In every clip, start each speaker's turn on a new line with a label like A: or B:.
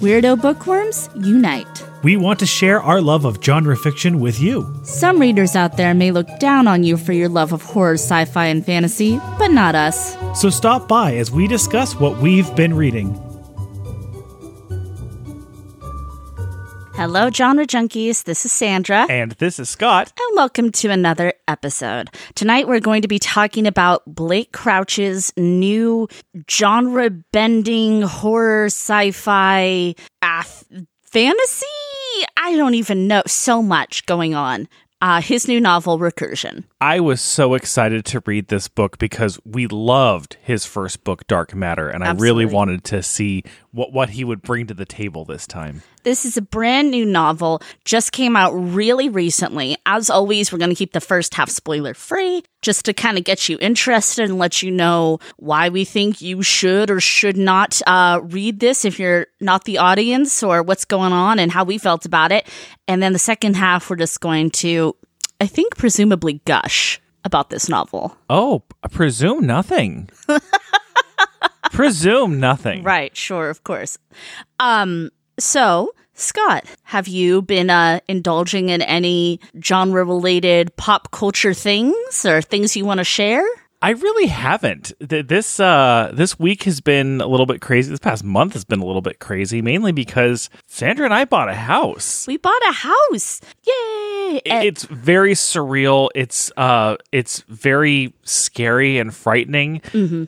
A: Weirdo bookworms unite.
B: We want to share our love of genre fiction with you.
A: Some readers out there may look down on you for your love of horror, sci fi, and fantasy, but not us.
B: So stop by as we discuss what we've been reading.
A: Hello, genre junkies. This is Sandra.
C: And this is Scott.
A: And welcome to another episode. Tonight we're going to be talking about Blake Crouch's new genre bending horror sci fi ath- fantasy. I don't even know. So much going on. Uh, his new novel, Recursion.
C: I was so excited to read this book because we loved his first book, Dark Matter, and I really wanted to see what, what he would bring to the table this time.
A: This is a brand new novel, just came out really recently. As always, we're going to keep the first half spoiler free just to kind of get you interested and let you know why we think you should or should not uh, read this if you're not the audience or what's going on and how we felt about it. And then the second half, we're just going to, I think, presumably gush about this novel.
C: Oh, I presume nothing. presume nothing.
A: Right, sure, of course. Um, so Scott, have you been uh, indulging in any genre related pop culture things or things you want to share?
C: I really haven't. This uh this week has been a little bit crazy. This past month has been a little bit crazy, mainly because Sandra and I bought a house.
A: We bought a house. Yay!
C: It's very surreal. It's uh it's very scary and frightening.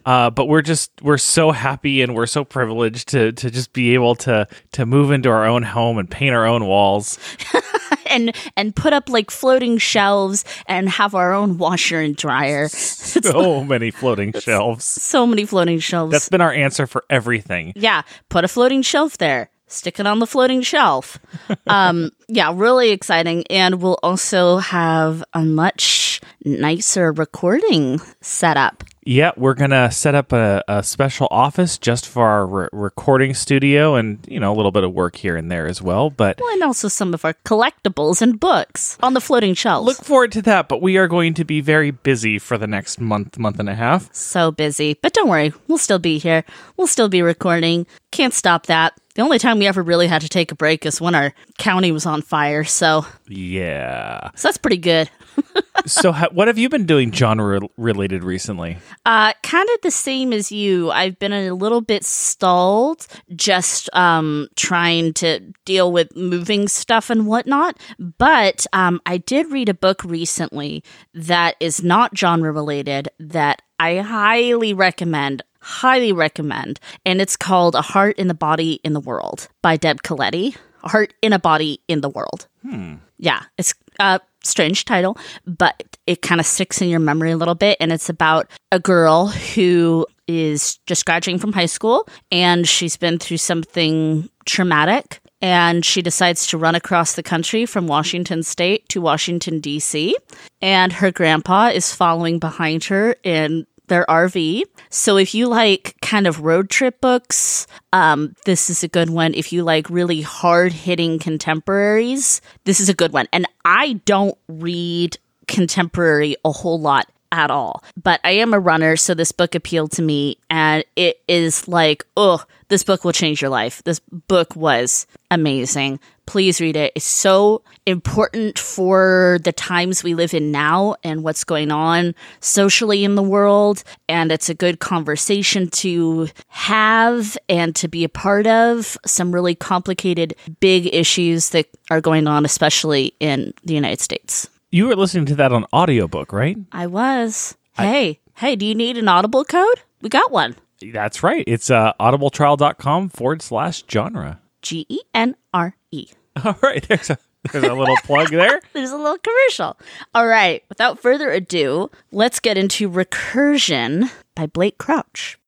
C: Uh but we're just we're so happy and we're so privileged to to just be able to to move into our own home and paint our own walls.
A: and and put up like floating shelves and have our own washer and dryer.
C: So many floating shelves.
A: So many floating shelves.
C: That's been our answer for everything.
A: yeah, put a floating shelf there. Stick it on the floating shelf. um, yeah, really exciting. And we'll also have a much nicer recording setup.
C: Yeah, we're gonna set up a, a special office just for our re- recording studio, and you know a little bit of work here and there as well. But
A: Well, and also some of our collectibles and books on the floating shelves.
C: look forward to that. But we are going to be very busy for the next month, month and a half.
A: so busy. But don't worry, we'll still be here. We'll still be recording. Can't stop that. The only time we ever really had to take a break is when our county was on fire. So,
C: Yeah.
A: so that's pretty good.
C: so, ha- what have you been doing genre related recently?
A: Uh, kind of the same as you. I've been a little bit stalled, just um, trying to deal with moving stuff and whatnot. But um, I did read a book recently that is not genre related that I highly recommend. Highly recommend. And it's called A Heart in the Body in the World by Deb Caletti. A Heart in a Body in the World. Hmm. Yeah, it's a strange title, but it kind of sticks in your memory a little bit. And it's about a girl who is just graduating from high school and she's been through something traumatic. And she decides to run across the country from Washington State to Washington, D.C. And her grandpa is following behind her in their RV. So if you like kind of road trip books, um, this is a good one. If you like really hard hitting contemporaries, this is a good one. And I don't read contemporary a whole lot at all, but I am a runner, so this book appealed to me, and it is like, oh, this book will change your life. This book was amazing. Please read it. It's so important for the times we live in now and what's going on socially in the world. And it's a good conversation to have and to be a part of some really complicated, big issues that are going on, especially in the United States.
C: You were listening to that on audiobook, right?
A: I was. Hey, hey, do you need an Audible code? We got one.
C: That's right. It's uh, audibletrial.com forward slash genre.
A: G E N R E.
C: All right. There's a, there's a little plug there.
A: There's a little commercial. All right, without further ado, let's get into Recursion by Blake Crouch.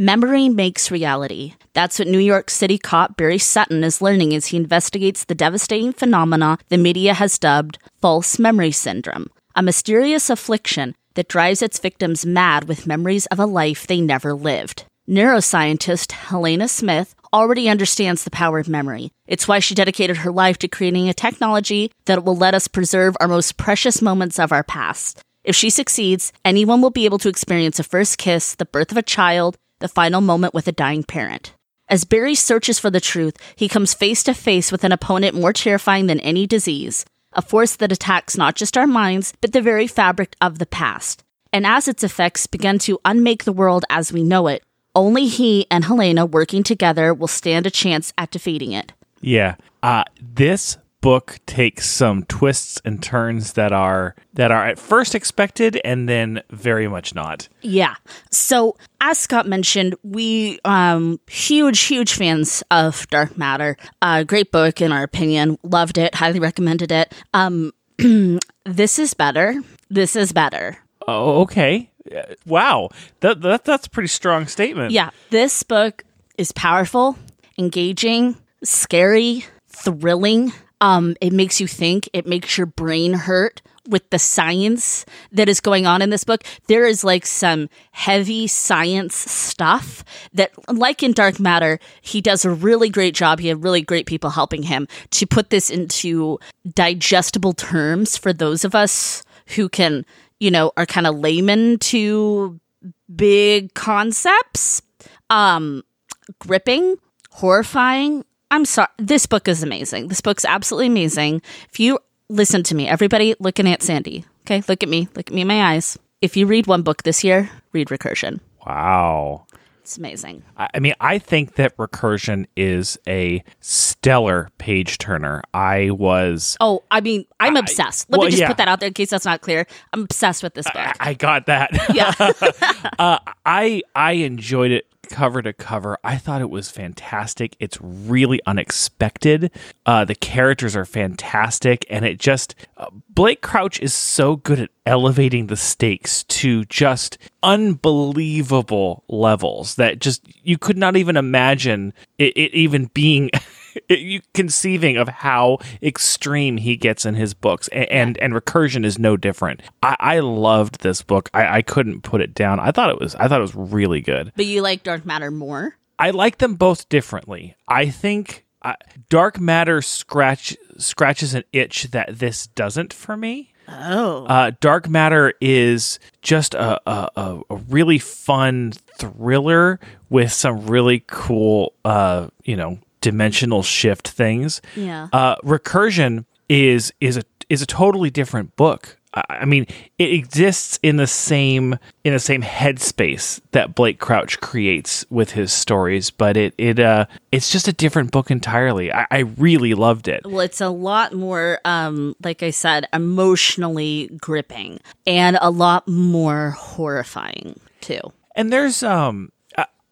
A: Memory makes reality. That's what New York City cop Barry Sutton is learning as he investigates the devastating phenomena the media has dubbed false memory syndrome, a mysterious affliction that drives its victims mad with memories of a life they never lived. Neuroscientist Helena Smith already understands the power of memory. It's why she dedicated her life to creating a technology that will let us preserve our most precious moments of our past. If she succeeds, anyone will be able to experience a first kiss, the birth of a child, the final moment with a dying parent. As Barry searches for the truth, he comes face to face with an opponent more terrifying than any disease, a force that attacks not just our minds, but the very fabric of the past. And as its effects begin to unmake the world as we know it, only he and Helena working together will stand a chance at defeating it.
C: Yeah. Uh, this book takes some twists and turns that are that are at first expected and then very much not.
A: Yeah. So as Scott mentioned, we um huge huge fans of Dark Matter. Uh, great book in our opinion. Loved it. Highly recommended it. Um, this is better. This is better.
C: Oh, okay. Wow. That, that that's a pretty strong statement.
A: Yeah, this book is powerful, engaging, scary, thrilling. Um, it makes you think. It makes your brain hurt with the science that is going on in this book. There is like some heavy science stuff that, like in Dark Matter, he does a really great job. He had really great people helping him to put this into digestible terms for those of us who can, you know, are kind of layman to big concepts um gripping horrifying i'm sorry this book is amazing. This book's absolutely amazing. If you listen to me everybody looking at sandy okay? Look at me look at me in my eyes. If you read one book this year read recursion.
C: Wow.
A: it's amazing.
C: I I mean, I think that Recursion is a stellar page turner. I was
A: oh i mean i'm obsessed. Let
C: well,
A: me just
C: yeah.
A: put that out there in case that's not clear. I'm obsessed with this book.
C: I, I got that.
A: yeah.
C: Uh, I I enjoyed it cover to cover. I thought it was fantastic. It's really unexpected. Uh, the characters are fantastic, and it just uh, Blake Crouch is so good at elevating the stakes to just unbelievable levels that just you could not even imagine it, it even being. you conceiving of how extreme he gets in his books and and, and recursion is no different. I, I loved this book. I, I couldn't put it down. I thought it was i thought it was really good.
A: But you like dark matter more?
C: I like them both differently. I think uh, dark matter scratch scratches an itch that this doesn't for me.
A: Oh.
C: Uh, Dark Matter is just a, a, a, a really fun thriller with some really cool, uh, you know, dimensional shift things.
A: Yeah.
C: Uh, Recursion is is a is a totally different book. I I mean, it exists in the same in the same headspace that Blake Crouch creates with his stories, but it it uh it's just a different book entirely. I, I really loved it.
A: Well, it's a lot more, um, like I said, emotionally gripping and a lot more horrifying too.
C: and there's um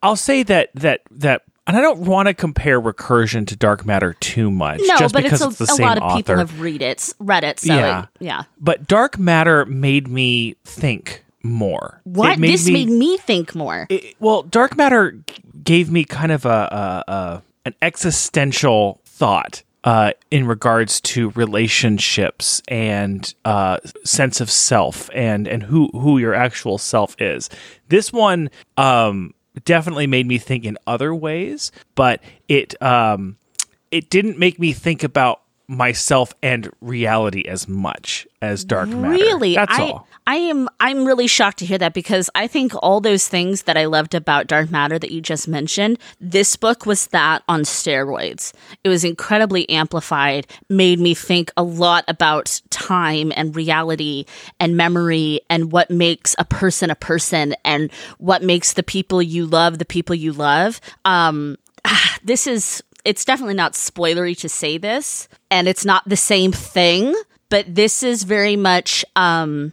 C: i'll say that that that and i don't want to compare recursion to dark matter too much
A: No,
C: just
A: but
C: because
A: it's
C: it's,
A: a,
C: the
A: a
C: same
A: lot of
C: author
A: people have read it, read it. So
C: Yeah.
A: it- yeah.
C: but dark matter made me think more
A: What
C: made
A: this
C: me,
A: made me think more.
C: it- well dark matter g- gave me kind of a, a, a an existential thought uh, in regards to relationships and uh, sense of self and and who who your actual self is. This one um, definitely made me think in other ways, but it um, it didn't make me think about myself and reality as much as dark matter.
A: Really,
C: that's
A: I,
C: all.
A: I am. I'm really shocked to hear that because I think all those things that I loved about Dark Matter that you just mentioned, this book was that on steroids. It was incredibly amplified, made me think a lot about time and reality and memory and what makes a person a person and what makes the people you love the people you love. Um, this is it's definitely not spoilery to say this and it's not the same thing but this is very much um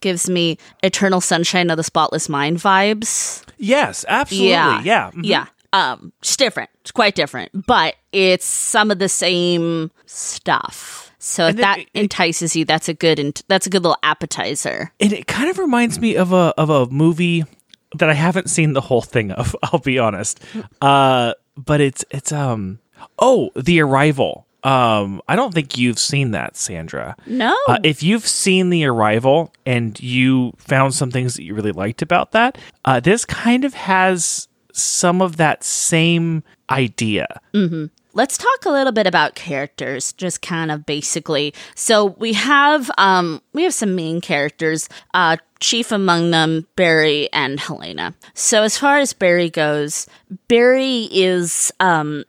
A: gives me eternal sunshine of the spotless mind vibes
C: Yes, absolutely.
A: yeah
C: Yeah. mhm.
A: yeah um it's different it's quite different but it's some of the same stuff so if
C: And
A: that
C: it-
A: entices you that's a good int- that's a good little appetizer
C: and it kind of reminds me of a of a movie that I haven't seen the whole thing of. I'll be honest, uh, but it's it's um oh the arrival. Um, I don't think you've seen that, Sandra.
A: no
C: Uh, if you've seen the arrival and you found some things that you really liked about that, uh, this kind of has some of that same idea.
A: Let's talk a little bit about characters, just kind of basically. So we have um we have some main characters. Uh chief among them, Barry and Helena. So as far as Barry goes, Barry is um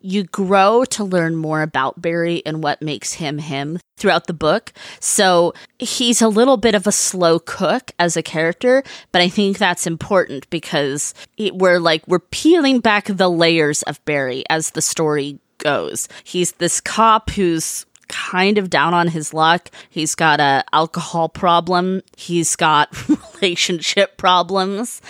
A: you grow to learn more about Barry and what makes him him throughout the book. So he's a little bit of a slow cook as a character, but I think that's important because it, we're like we're peeling back the layers of Barry as the story goes. He's this cop who's kind of down on his luck. He's got a alcohol problem. He's got relationship problems.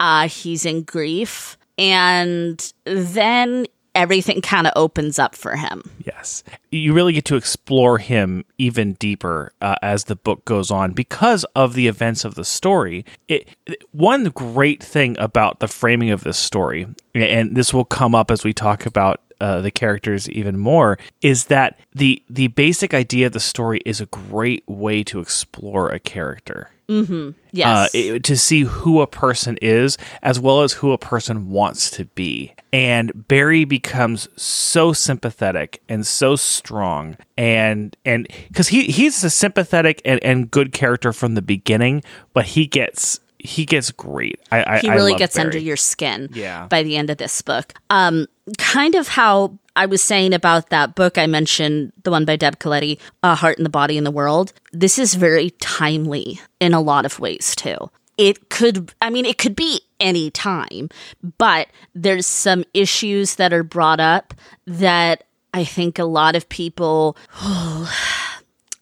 A: Uh, he's in grief. And then everything kind of opens up for him.
C: Yes. You really get to explore him even deeper uh, as the book goes on because of the events of the story. It, one great thing about the framing of this story, and this will come up as we talk about uh, the characters even more is that the the basic idea of the story is a great way to explore a character.
A: Mm-hmm. Yes.
C: Uh, it, to see who a person is as well as who a person wants to be. And Barry becomes so sympathetic and so strong and and because he he's a sympathetic and, and good character from the beginning, but he gets he gets great. I, I
A: he really
C: I
A: gets
C: Barry.
A: under your skin.
C: Yeah.
A: By the end of this book, um, kind of how I was saying about that book I mentioned, the one by Deb Caletti, uh, "Heart and the Body in the World." This is very timely in a lot of ways too. It could, I mean, it could be any time, but there's some issues that are brought up that I think a lot of people,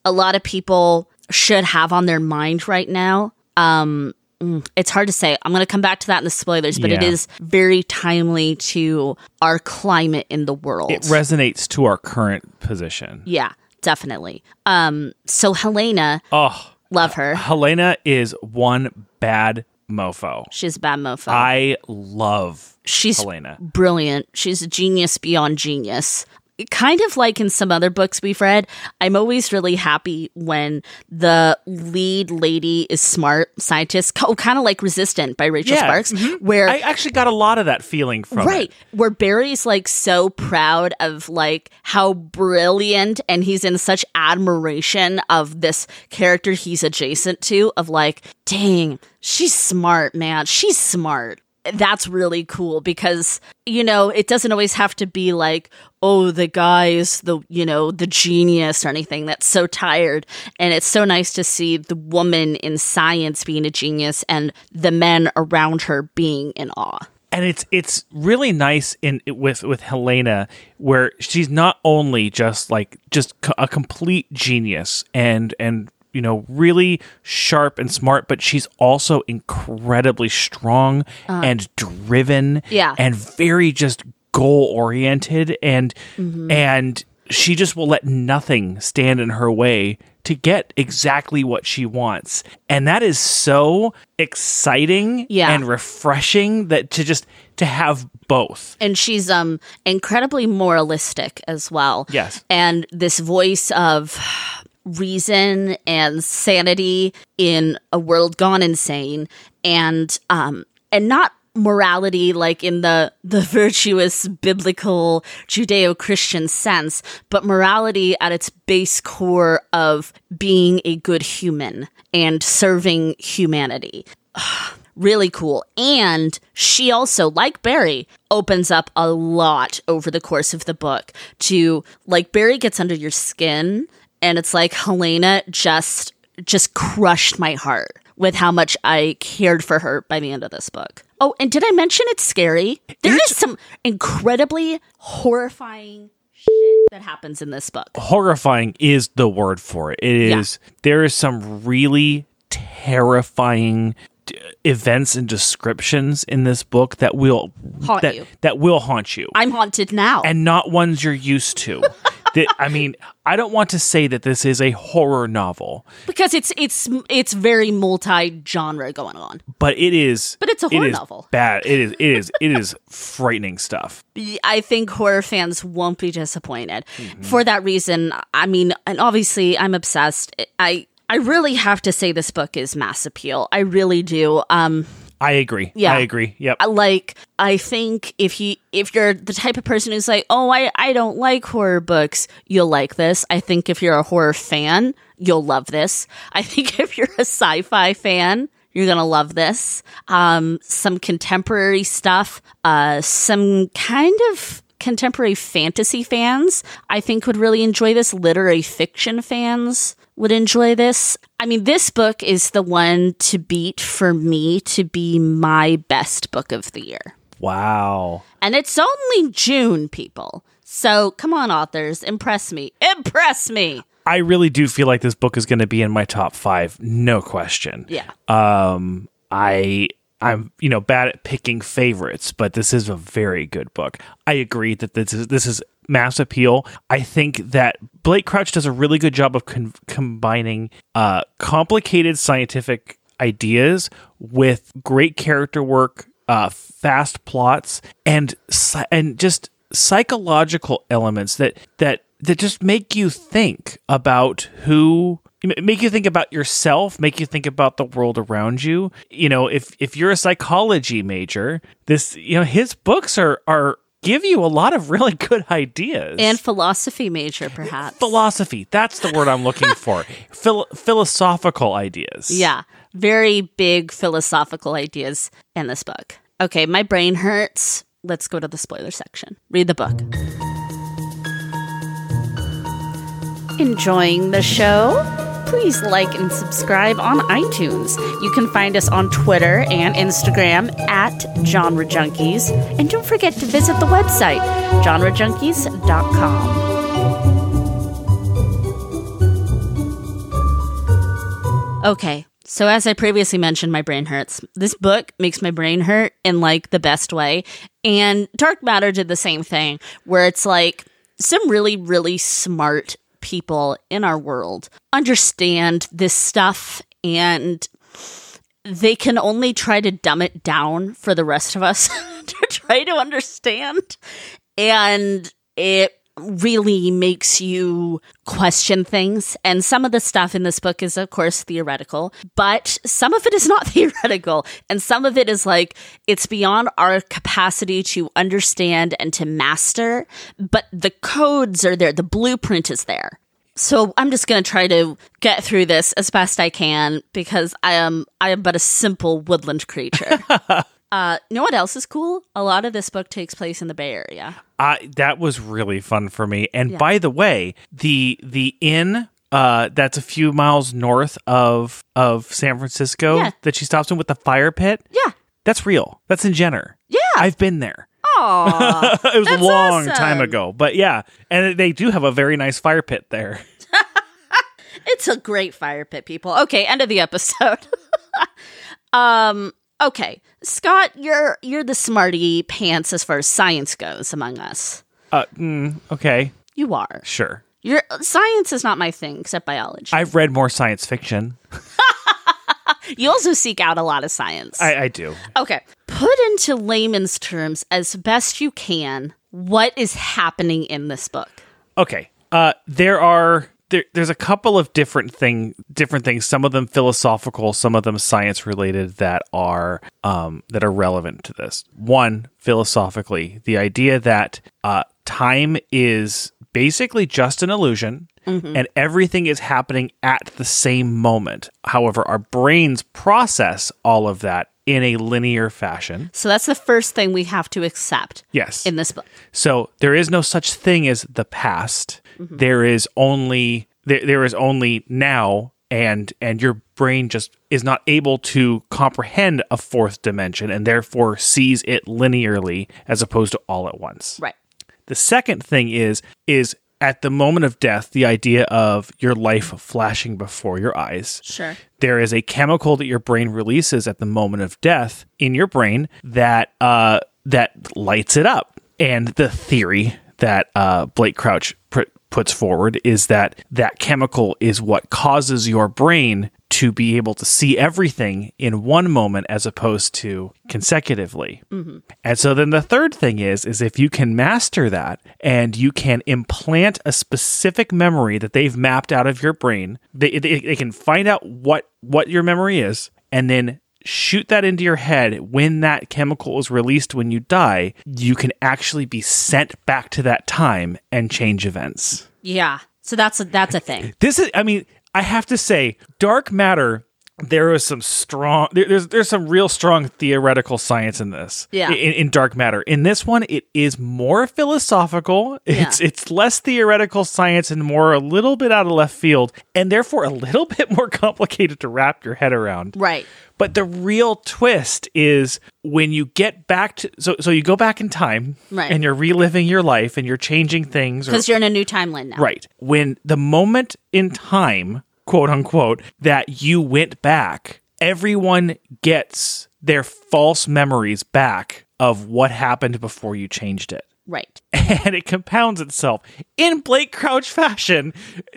A: a lot of people should have on their mind right now. Um, mm, it's hard to say. I'm going to come back to that in the spoilers, but it
C: Yeah.
A: is very timely to our climate in the world.
C: It resonates to our current position.
A: yeah, definitely. Um, so Helena,
C: Oh,
A: love her.
C: Helena is one bad mofo.
A: She's a bad mofo.
C: I love
A: She's
C: Helena.
A: brilliant. She's a genius beyond genius. Kind of like in some other books we've read, I'm always really happy when the lead lady is smart, scientist, oh, kind of like Resistant by Rachel
C: Yeah,
A: Sparks, mm-hmm. where
C: I actually got a lot of that feeling from
A: right
C: it.
A: where barry's like so proud of like how brilliant and he's in such admiration of this character he's adjacent to of like dang she's smart man. She's smart that's really cool because you know it doesn't always have to be like oh the guy is the you know the genius or anything. That's so tired. And it's so nice to see the woman in science being a genius and the men around her being in awe.
C: And it's it's really nice in with with Helena where she's not only just like just a complete genius and and you know really sharp and smart but she's also incredibly strong and driven
A: Yeah.
C: and very just goal oriented and and she just will let nothing stand in her way to get exactly what she wants and that is so exciting
A: Yeah.
C: and refreshing that to just to have both
A: and she's um incredibly moralistic as well.
C: Yes.
A: And this voice of reason and sanity in a world gone insane and um and not morality like in the the virtuous biblical judeo-christian sense but morality at its base core of being a good human and serving humanity really cool. And she also, like Barry, opens up a lot over the course of the book to like Barry gets under your skin and it's like Helena just just crushed my heart with how much I cared for her by the end of this book. Oh, and did I mention it's scary? There is some incredibly horrifying shit that happens in this book.
C: horrifying is the word for it. It is yeah. there is some really terrifying d- events and descriptions in this book that will
A: Haunt
C: that,
A: you.
C: that will haunt you
A: I'm haunted now.
C: and not ones you're used to. that, I mean, I don't want to say that this is a horror novel,
A: because it's it's it's very multi-genre going on.
C: but it is
A: But it's a
C: it
A: horror
C: is
A: novel.
C: Bad. It is it is it is frightening stuff.
A: I think horror fans won't be disappointed. For that reason, I mean, and obviously I'm obsessed. I I really have to say this book is mass appeal. I really do. Um
C: I agree.
A: Yeah.
C: I agree. Yep.
A: Like I think if you if you're the type of person who's like, "Oh, I I don't like horror books," you'll like this. I think if you're a horror fan, you'll love this. I think if you're a sci-fi fan, you're gonna love this. Um, some contemporary stuff, uh, some kind of contemporary fantasy fans, I think would really enjoy this. Literary fiction fans would enjoy this. I mean, this book is the one to beat for me to be my best book of the year.
C: wow.
A: And it's only June, people. So come on, authors, impress me. Impress me.
C: I really do feel like this book is going to be in my top five, no question.
A: Yeah.
C: Um, I I'm you know bad at picking favorites, but this is a very good book. I agree that this is this is mass appeal. I think that Blake Crouch does a really good job of con- combining uh, complicated scientific ideas with great character work, uh, fast plots, and and just psychological elements that that that just make you think about who make you think about yourself make you think about the world around you you know if if you're a psychology major this you know his books are are give you a lot of really good ideas
A: And philosophy major, perhaps.
C: philosophy that's the word i'm looking for Phil- philosophical ideas
A: Yeah, very big philosophical ideas in this book. Okay, my brain hurts. Let's go to the spoiler section. Read the book. Enjoying the show? Please like and subscribe on iTunes. You can find us on Twitter and Instagram at Genre Junkies. And don't forget to visit the website, genrejunkies.com. Okay, so as I previously mentioned, my brain hurts. This book makes my brain hurt in like the best way. And Dark Matter did the same thing, where it's like some really, really smart people in our world understand this stuff and they can only try to dumb it down for the rest of us to try to understand. And it really makes you question things. And some of the stuff in this book is, of course, theoretical, but some of it is not theoretical. And some of it is like, it's beyond our capacity to understand and to master, but the codes are there, the blueprint is there. So I'm just gonna try to get through this as best I can because I am I am but a simple woodland creature. uh, know what else is cool? A lot of this book takes place in the Bay Area.
C: I that was really fun for me. And by the way, the the inn uh, that's a few miles north of of San Francisco
A: Yeah.
C: that she stops in with the fire pit.
A: Yeah.
C: That's real. That's in Jenner.
A: Yeah.
C: I've been there.
A: Aw.
C: It was a long
A: awesome.
C: time ago, but yeah, and they do have a very nice fire pit there.
A: it's a great fire pit, people. Okay, end of the episode. um, okay. Scott, you're you're the smarty pants as far as science goes among us.
C: Uh, mm, okay,
A: You are.
C: sure.
A: Your science is not my thing, except biology.
C: I've read more science fiction.
A: you also seek out a lot of science.
C: I, I do.
A: Okay. Put into layman's terms as best you can what is happening in this book.
C: Okay. Uh, there are there, there's a couple of different thing different things. Some of them philosophical, some of them science related that are um, that are relevant to this. One philosophically, the idea that uh, time is basically just an illusion. And everything is happening at the same moment. However, our brains process all of that in a linear fashion.
A: So that's the first thing we have to accept
C: Yes.
A: in this book.
C: So there is no such thing as the past. There is only there, there is only now and and your brain just is not able to comprehend a fourth dimension and therefore sees it linearly as opposed to all at once.
A: Right.
C: The second thing is is at the moment of death the idea of your life flashing before your eyes
A: Sure.
C: there is a chemical that your brain releases at the moment of death in your brain that uh, that lights it up. And the theory that uh, Blake Crouch puts forward is that that chemical is what causes your brain to be able to see everything in one moment as opposed to consecutively. Mm-hmm. And so then the third thing is is if you can master that and you can implant a specific memory that they've mapped out of your brain, they, they, they can find out what what your memory is and then shoot that into your head when that chemical is released when you die, you can actually be sent back to that time and change events.
A: Yeah. So that's a, that's a thing.
C: This is, I mean, I have to say, dark matter. There is some strong. There, there's there's some real strong theoretical science in this.
A: Yeah.
C: In, in dark matter. In this one, it is more philosophical. It's it's less theoretical science and more a little bit out of left field, and therefore a little bit more complicated to wrap your head around.
A: Right.
C: But the real twist is when you get back to so so you go back in time
A: Right.
C: and you're reliving your life and you're changing things
A: Because you're in a new timeline now.
C: Right. When the moment in time, quote unquote, that you went back, everyone gets their false memories back of what happened before you changed it.
A: Right.
C: And it compounds itself in Blake Crouch fashion.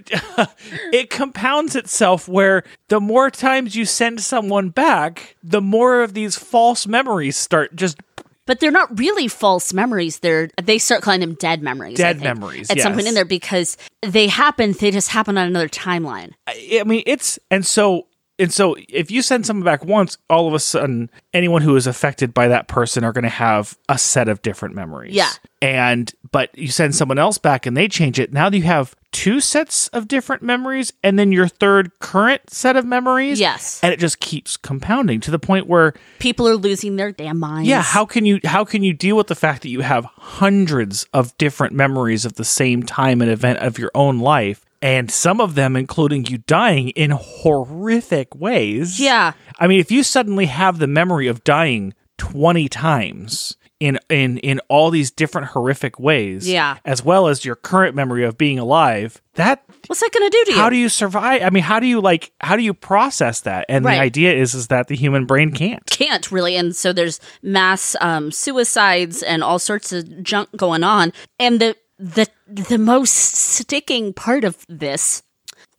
C: it compounds itself where the more times you send someone back, the more of these false memories start just
A: But they're not really false memories. They're they start calling them dead memories. I
C: Dead
A: think,
C: memories,
A: At some point in there because they happen, they just happen on another timeline.
C: I I mean, it's and so and so if you send someone back once, all of a sudden, anyone who is affected by that person are going to have a set of different memories.
A: Yeah.
C: And but you send someone else back and they change it. Now you have two sets of different memories, and then your third current set of memories.
A: Yes.
C: And it just keeps compounding to the point where
A: People are losing their damn minds.
C: yeah, how can you how can you deal with the fact that you have hundreds of different memories of the same time and event of your own life and some of them including you dying in horrific ways?
A: Yeah.
C: I mean, if you suddenly have the memory of dying 20 times in in in all these different horrific ways,
A: Yeah.
C: as well as your current memory of being alive, that
A: What's that going to do to you?
C: how do you survive? I mean, how do you like how do you process that? And
A: Right.
C: the idea is is that the human brain can't.
A: can't really and so there's mass um, suicides and all sorts of junk going on and the the the most sticking part of this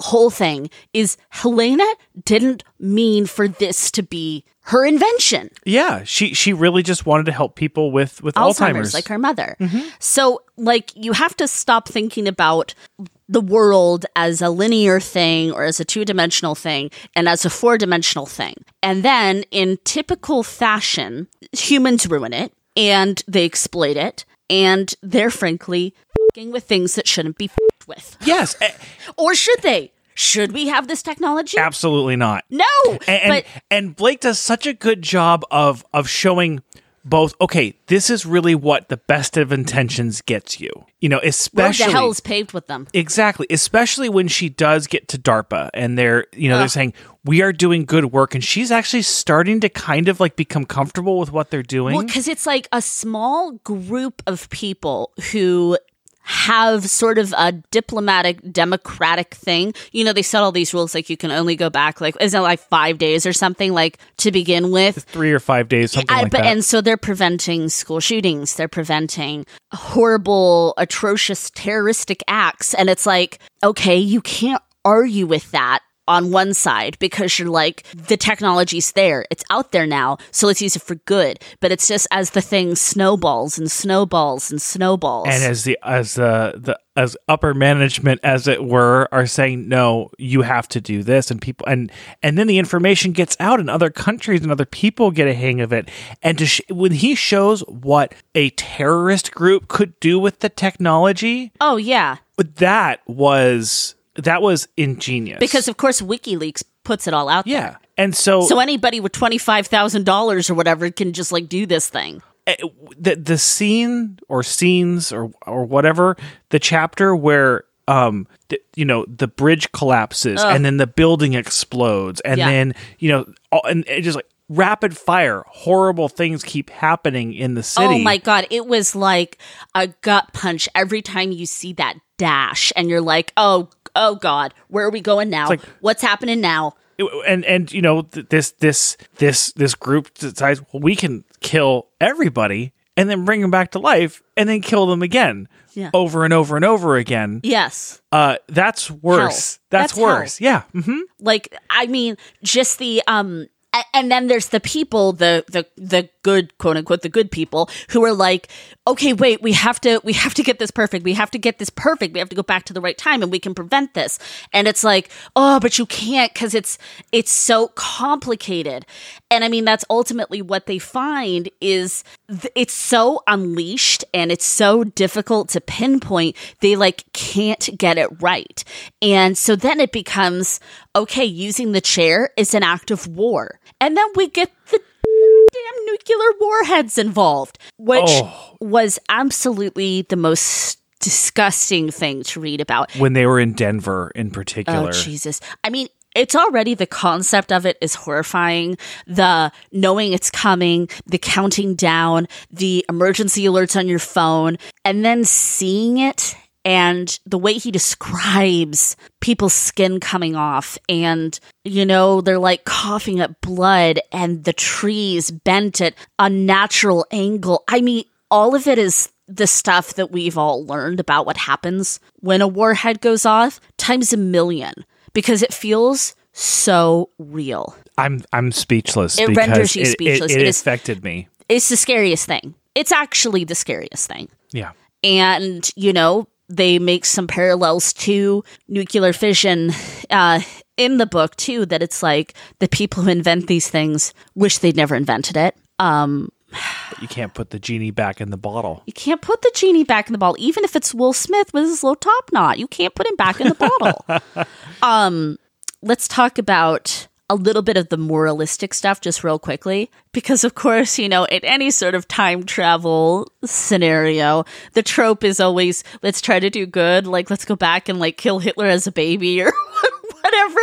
A: whole thing is Helena didn't mean for this to be her invention
C: Yeah, she she really just wanted to help people with with
A: Alzheimer's,
C: Alzheimer's.
A: like her mother. Mm-hmm. So, like, you have to stop thinking about the world as a linear thing or as a two dimensional thing and as a four dimensional thing. And then, in typical fashion, humans ruin it and they exploit it. And they're frankly fing with things that shouldn't be fed with.
C: yes, eh,
A: Or should they? Should we have this technology?
C: absolutely not.
A: No.
C: And, and
A: but
C: and Blake does such a good job of of showing both. Okay, this is really what the best of intentions gets you. You know,
A: road
C: especially
A: to hell's paved with them.
C: Exactly, especially when she does get to DARPA and they're, you know, they're saying we are doing good work and she's actually starting to kind of like become comfortable with what they're doing.
A: Well, because it's like a small group of people who have sort of a diplomatic democratic thing. You know, they set all these rules like you can only go back like isn't it like five days or something like to begin with.
C: 3 or 5 days something
A: I-
C: like
A: but
C: that.
A: and so they're preventing school shootings. They're preventing horrible, atrocious terroristic acts. And it's like, okay, you can't argue with that on one side because you're like the technology's there. It's out there now so let's use it for good. But it's just as the thing snowballs and snowballs and snowballs.
C: And as the as the the as upper management as it were are saying no you have to do this and people and and then the information gets out and other countries and other people get a hang of it. And to sh- when he shows what a terrorist group could do with the technology
A: oh yeah.
C: that was that was ingenious.
A: Because of course wikileaks puts it all out
C: yeah.
A: there.
C: And so,
A: so anybody with $25000 or whatever can just like do this thing.
C: Eh, the the scene or scenes or or whatever the chapter where um th- you know the bridge collapses and then the building explodes and
A: Yeah.
C: then you know all, and it just like rapid fire horrible things keep happening in the city.
A: Oh my god, it was like a gut punch every time you see that dash and you're like, "Oh, oh god, where are we going now?
C: like-
A: What's happening now?"
C: And and you know th- this this this this group decides well we can kill everybody and then bring them back to life and then kill them again
A: Yeah.
C: over and over and over again
A: Yes.
C: uh that's worse that's,
A: That's hell.
C: worse yeah hmm
A: Like I mean, just the um and then there's the people, the the the good quote unquote the good people who are like okay wait we have to we have to get this perfect. We have to get this perfect. We have to go back to the right time and we can prevent this. And it's like oh but you can't because it's it's so complicated. And i mean that's ultimately what they find is th- it's so unleashed and it's so difficult to pinpoint. They like can't get it right. And so then it becomes okay using the chair is an act of war. And then we get the damn nuclear warheads involved, which
C: Oh.
A: was absolutely the most disgusting thing to read about.
C: when they were in Denver in
A: Oh,
C: particular.
A: Jesus. I mean, it's already the concept of it is horrifying. The knowing it's coming, the counting down, the emergency alerts on your phone, and then seeing it and the way he describes people's skin coming off and you know they're like coughing up blood and the trees bent at a natural angle i mean all of it is the stuff that we've all learned about what happens when a warhead goes off times a million because it feels so real
C: I'm I'm speechless.
A: It
C: because
A: renders you
C: it- it-
A: speechless.
C: It,
A: It is-
C: affected me.
A: it's the scariest thing it's actually the scariest thing
C: Yeah.
A: and you know they make some parallels to nuclear fission uh, in the book too that it's like the people who invent these things wish they'd never invented it. Um,
C: But you can't put the genie back in the bottle.
A: you can't put the genie back in the bottle. Even if it's will smith with his low top knot you can't put him back in the bottle. Um, let's talk about a little bit of the moralistic stuff just real quickly because of course you know in any sort of time travel scenario the trope is always let's try to do good like let's go back and like kill hitler as a baby or whatever.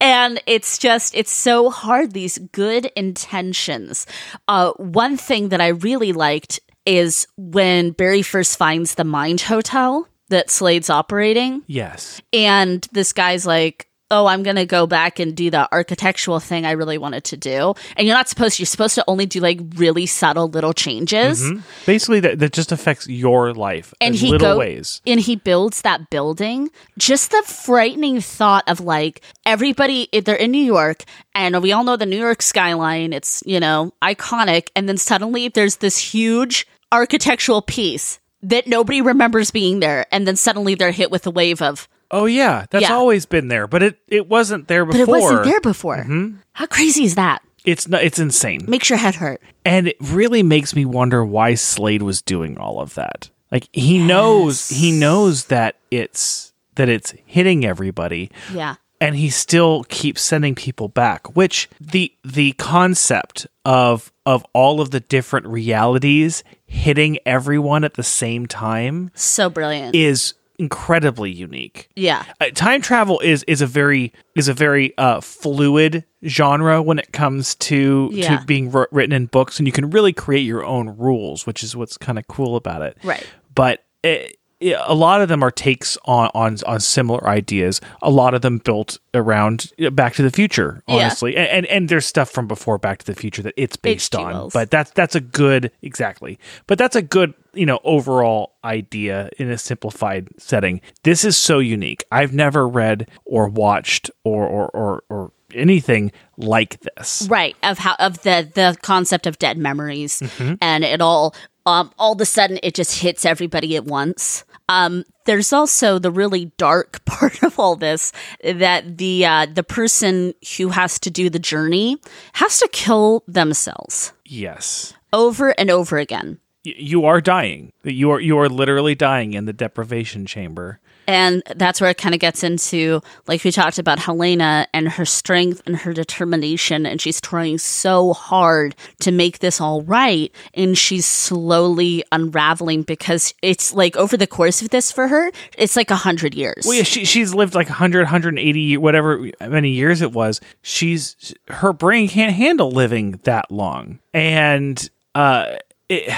A: And it's just it's so hard these good intentions. Uh one thing that i really liked is when barry first finds the mind hotel that slade's operating.
C: Yes.
A: and this guy's like oh i'm gonna go back and do the architectural thing i really wanted to do. And you're not supposed to, you're supposed to only do like really subtle little changes. Mm-hmm.
C: Basically, that, that just affects your life
A: and
C: in
A: he
C: little
A: go-
C: ways.
A: and he builds that building. Just the frightening thought of like everybody they're in new york and we all know the new york skyline it's you know iconic and then suddenly there's this huge architectural piece that nobody remembers being there and then suddenly they're hit with a wave of
C: Oh yeah, that's
A: Yeah.
C: always been there, but it, it wasn't there before.
A: but it wasn't there before. Mm-hmm. How crazy is that?
C: It's not, it's insane,
A: makes your head hurt.
C: And it really makes me wonder why Slade was doing all of that. Like he knows he knows that it's that it's hitting everybody,
A: yeah.
C: And he still keeps sending people back which the the concept of of all of the different realities hitting everyone at the same time
A: so brilliant.
C: is incredibly unique
A: yeah
C: uh, time travel is is a very is a very uh, fluid genre when it comes to
A: Yeah.
C: to being wr- written in books, and you can really create your own rules, which is what's kind of cool about it.
A: Right.
C: But it, it- a lot of them are takes on on on similar ideas. A lot of them built around uh, Back to the Future,
A: Yeah.
C: honestly, and, and and there's stuff from before Back to the Future that it's based
A: H.G.
C: on.
A: Wells.
C: But that's that's a good exactly. But that's a good you know overall idea in a simplified setting. This is so unique. I've never read or watched or or or, or anything like this.
A: right of how of the the concept of dead memories
C: Mm-hmm.
A: and it all um all of a sudden it just hits everybody at once um there's also the really dark part of all this that the uh the person who has to do the journey has to kill themselves
C: Yes.
A: over and over again
C: You are dying. You are you are literally dying in the deprivation chamber.
A: And that's where it kind of gets into, like we talked about Helena and her strength and her determination. And she's trying so hard to make this all right. And she's slowly unraveling because it's like over the course of this for her, it's like a hundred years.
C: Well, yeah, she, she's lived like 100, 180, whatever many years it was. She's her brain can't handle living that long, and uh, it,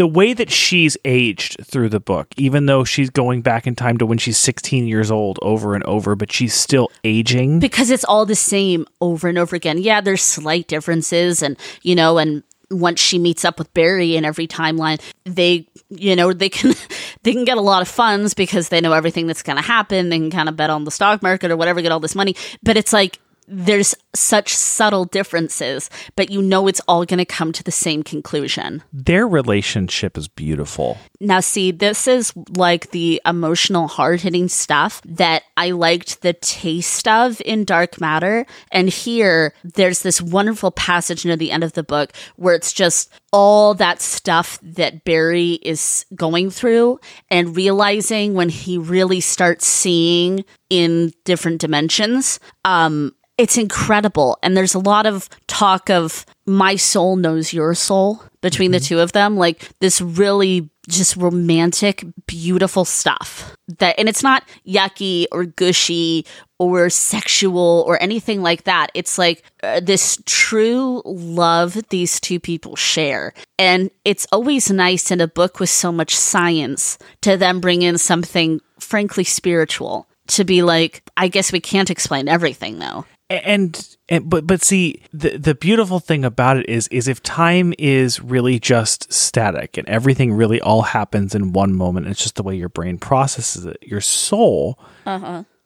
C: the way that she's aged through the book, even though she's going back in time to when she's sixteen years old over and over, but she's still aging.
A: because it's all the same over and over again. Yeah, there's slight differences, and you know, and once she meets up with Barry in every timeline, they, you know, they can they can get a lot of funds because they know everything that's going to happen. They can kind of bet on the stock market or whatever, get all this money. But it's like there's such subtle differences, but you know it's all going to come to the same conclusion.
C: Their relationship is beautiful.
A: Now, see, this is like the emotional, hard hitting stuff that I liked the taste of in Dark Matter. And here, there's this wonderful passage near the end of the book where it's just all that stuff that Barry is going through and realizing when he really starts seeing in different dimensions. Um, it's incredible. And there's a lot of talk of my soul knows your soul between the two of them. Like this really just romantic, beautiful stuff. That and it's not yucky or gushy or sexual or anything like that. It's like uh, this true love these two people share. And it's always nice in a book with so much science to then bring in something frankly spiritual to be like, I guess we can't explain everything though.
C: And, and but but see the the beautiful thing about it is is if time is really just static and everything really all happens in one moment it's just the way your brain processes it your soul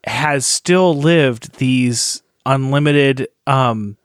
C: has still lived these unlimited um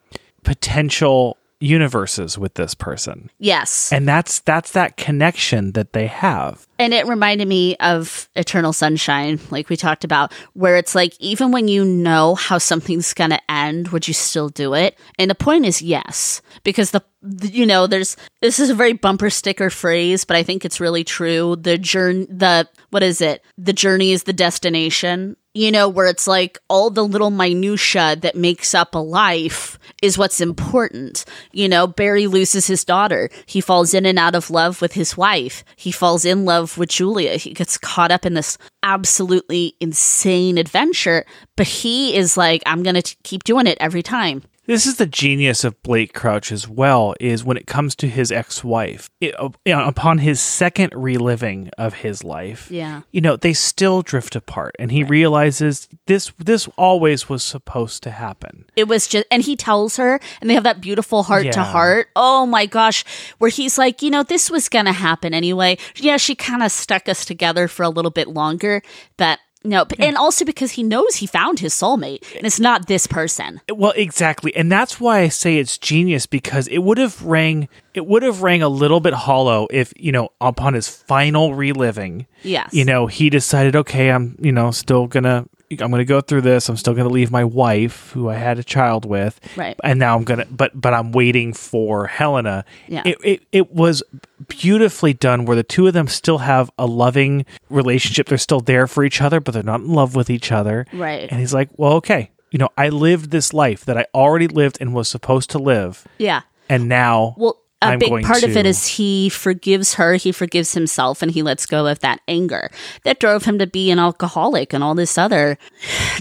C: potential universes with this person
A: Yes.
C: and that's that's that connection that they have
A: And it reminded me of Eternal Sunshine, like we talked about, where it's like, even when you know how something's going to end, would you still do it? And the point is yes, because the, the- you know, there's, this is a very bumper sticker phrase, but I think it's really true. The journey, the, what is it? The journey is the destination. You know, where it's like all the little minutia that makes up a life is what's important. You know, Barry loses his daughter. He falls in and out of love with his wife. He falls in love with Julia. He gets caught up in this absolutely insane adventure, but he is like, I'm going to keep doing it every time.
C: This is the genius of Blake Crouch as well. Is when it comes to his ex-wife, it, uh, upon his second reliving of his life,
A: Yeah.
C: you know, they still drift apart, and he realizes this this always was supposed to happen.
A: It was just, and he tells her, and they have that beautiful heart-to-heart. Oh my gosh, where he's like, you know, this was going to happen anyway. Yeah, she kind of stuck us together for a little bit longer, but no, and also because he knows he found his soulmate, and it's not this person.
C: Well, exactly, and that's why I say it's genius because it would have rang it would have rang a little bit hollow if you know upon his final reliving,
A: Yes.
C: you know, he decided, okay, I'm you know still gonna I'm gonna go through this. I'm still gonna leave my wife, who I had a child with,
A: Right.
C: and now I'm gonna but but I'm waiting for Helena.
A: Yeah.
C: It, it it was beautifully done where the two of them still have a loving relationship. They're still there for each other, but they're not in love with each other.
A: Right.
C: And he's like, well, okay, you know, I lived this life that I already lived and was supposed to live,
A: Yeah.
C: and now
A: Well, a
C: I'm
A: big part of it is he forgives her, he forgives himself, and he lets go of that anger that drove him to be an alcoholic and all this other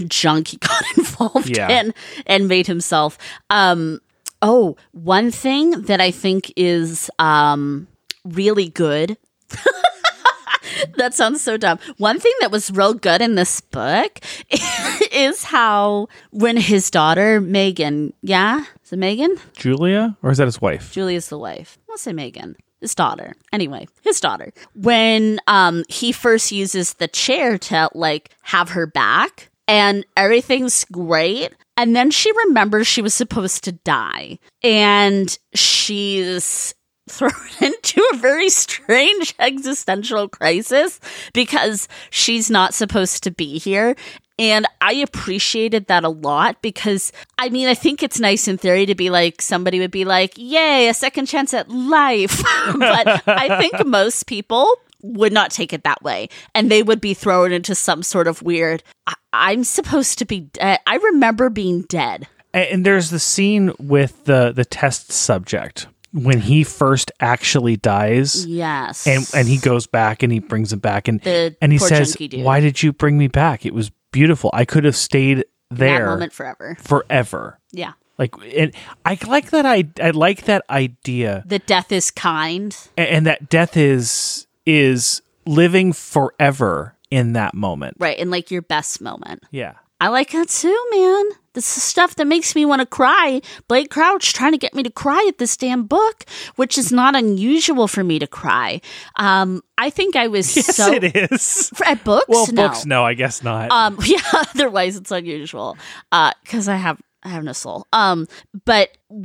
A: junk he got involved
C: Yeah.
A: in and made himself. Um, oh, one thing that I think is um, really good. that sounds so dumb. One thing that was real good in this book is how when his daughter Megan, yeah, is it Megan?
C: Julia, or is that his wife?
A: Julia's the wife. I'll say Megan. His daughter. Anyway, his daughter. When um he first uses the chair to like have her back and everything's great. And then she remembers she was supposed to die. And she's thrown into a very strange existential crisis because she's not supposed to be here. And I appreciated that a lot because I mean, I think it's nice in theory to be like, somebody would be like, yay, a second chance at life. but I think most people would not take it that way. And they would be thrown into some sort of weird, I- I'm supposed to be dead. I remember being dead.
C: And there's the scene with the the test subject when he first actually dies.
A: Yes.
C: And and he goes back and he brings him back and
A: The
C: and he says. "Why did you bring me back? It was beautiful. I could have stayed
A: that
C: there
A: moment forever.
C: forever."
A: Yeah.
C: Like and I like that I I like that idea
A: The death is kind.
C: a- and that death is is living forever in that moment.
A: Right. In like your best moment.
C: Yeah.
A: I like that too, man. This is stuff that makes me want to cry. Blake Crouch trying to get me to cry at this damn book, which is not unusual for me to cry. Um, I think I was
C: Yes,
A: so
C: it is.
A: For- at books.
C: Well,
A: no.
C: books, no, I guess not.
A: Um, yeah. Otherwise, it's unusual. Uh, because I have I have no soul. Um, but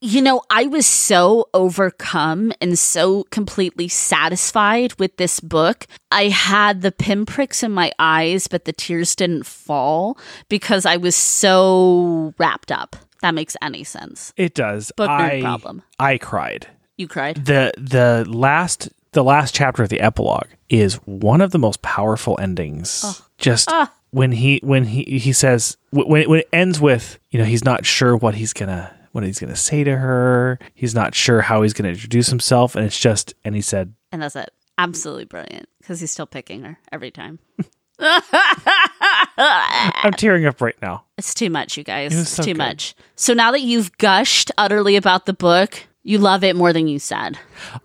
A: you know, I was so overcome and so completely satisfied with this book. I had the pinpricks in my eyes, but the tears didn't fall because I was so wrapped up. That makes any sense.
C: It does.
A: Book
C: I,
A: problem.
C: I cried.
A: You cried.
C: the the last the last chapter of the epilogue is one of the most powerful endings. Just
A: Ah.
C: when he when he he says when when it ends with you know he's not sure what he's gonna what he's gonna say to her. He's not sure how he's gonna introduce himself, and it's just and he said
A: And that's it. Absolutely brilliant because he's still picking her every time.
C: I'm tearing up right now.
A: It's too much, you guys.
C: It
A: It's
C: so
A: too
C: good.
A: much. So now that you've gushed utterly about the book, you love it more than you said.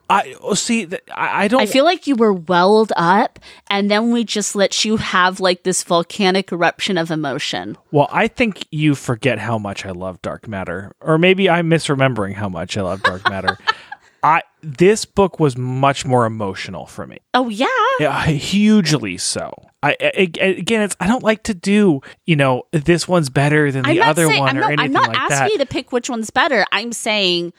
C: I see. I, I don't.
A: I feel like you were welled up, and then we just let you have like this volcanic eruption of emotion.
C: Well, I think you forget how much I love dark matter, or maybe I'm misremembering how much I love dark matter. I this book was much more emotional for me,
A: Oh yeah,
C: yeah, hugely so. I, I again, it's I don't like to do you know this one's better than the other
A: saying
C: one
A: I'm
C: or
A: not,
C: anything
A: I'm not
C: like
A: asking
C: that.
A: you to pick which one's better. I'm saying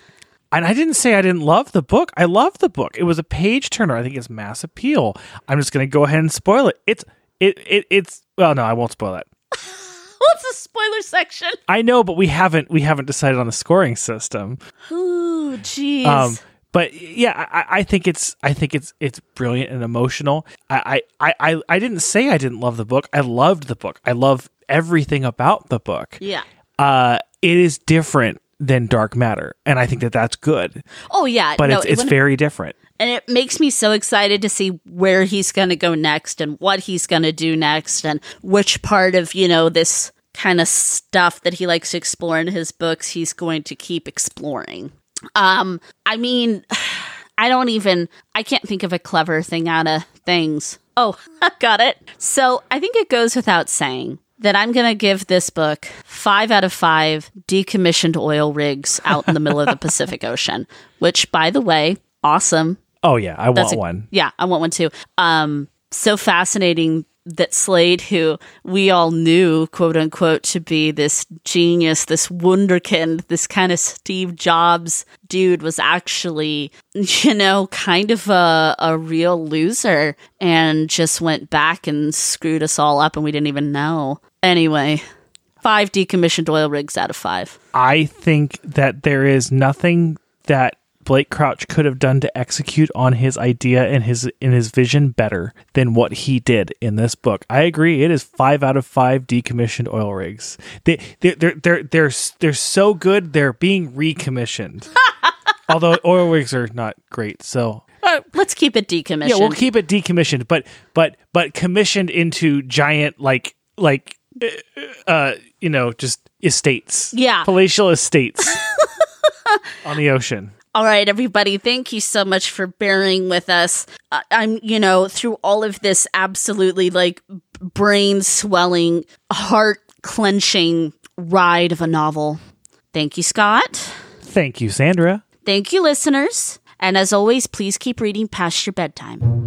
C: and I didn't say I didn't love the book. I love the book. It was a page turner. I think it's mass appeal. I'm just going to go ahead and spoil it. It's it, it it's well, no, I won't spoil it.
A: what's the spoiler section?
C: I know, but we haven't we haven't decided on the scoring system.
A: Ooh, jeez.
C: Um, but yeah, I, I think it's I think it's it's brilliant and emotional. I, I, I, I didn't say I didn't love the book. I loved the book. I love everything about the book.
A: yeah.
C: Uh, it is different than Dark Matter, and I think that that's good.
A: Oh yeah.
C: But
A: no,
C: it's it's very different.
A: and it makes me so excited to see where he's going to go next and what he's going to do next and which part of you know this kind of stuff that he likes to explore in his books he's going to keep exploring um i mean i don't even i can't think of a clever thing out of things oh got it so i think it goes without saying that I'm going to give this book five out of five decommissioned oil rigs out in the middle of the Pacific Ocean, which, by the way, awesome.
C: Oh yeah, I
A: That's
C: want
A: a-
C: one.
A: Yeah, I want one too. Um, so fascinating that Slade, who we all knew, quote unquote, to be this genius, this wunderkind, this kind of Steve Jobs dude, was actually, you know, kind of a, a real loser and just went back and screwed us all up and we didn't even know. Anyway, five decommissioned oil rigs out of five.
C: I think that there is nothing that Blake Crouch could have done to execute on his idea and his in his vision better than what he did in this book. I agree. It is five out of five decommissioned oil rigs. They they're they're they're they're, they're so good they're being recommissioned. Although oil rigs are not great, so uh,
A: Let's keep it decommissioned.
C: yeah, we'll keep it decommissioned, but but but commissioned into giant like like uh, uh you know just estates.
A: Yeah.
C: palatial estates on the ocean.
A: All right, everybody, thank you so much for bearing with us. I- I'm, you know, through all of this absolutely like brain swelling, heart clenching ride of a novel. Thank you, Scott.
C: Thank you, Sandra.
A: Thank you, listeners. And as always, please keep reading past your bedtime.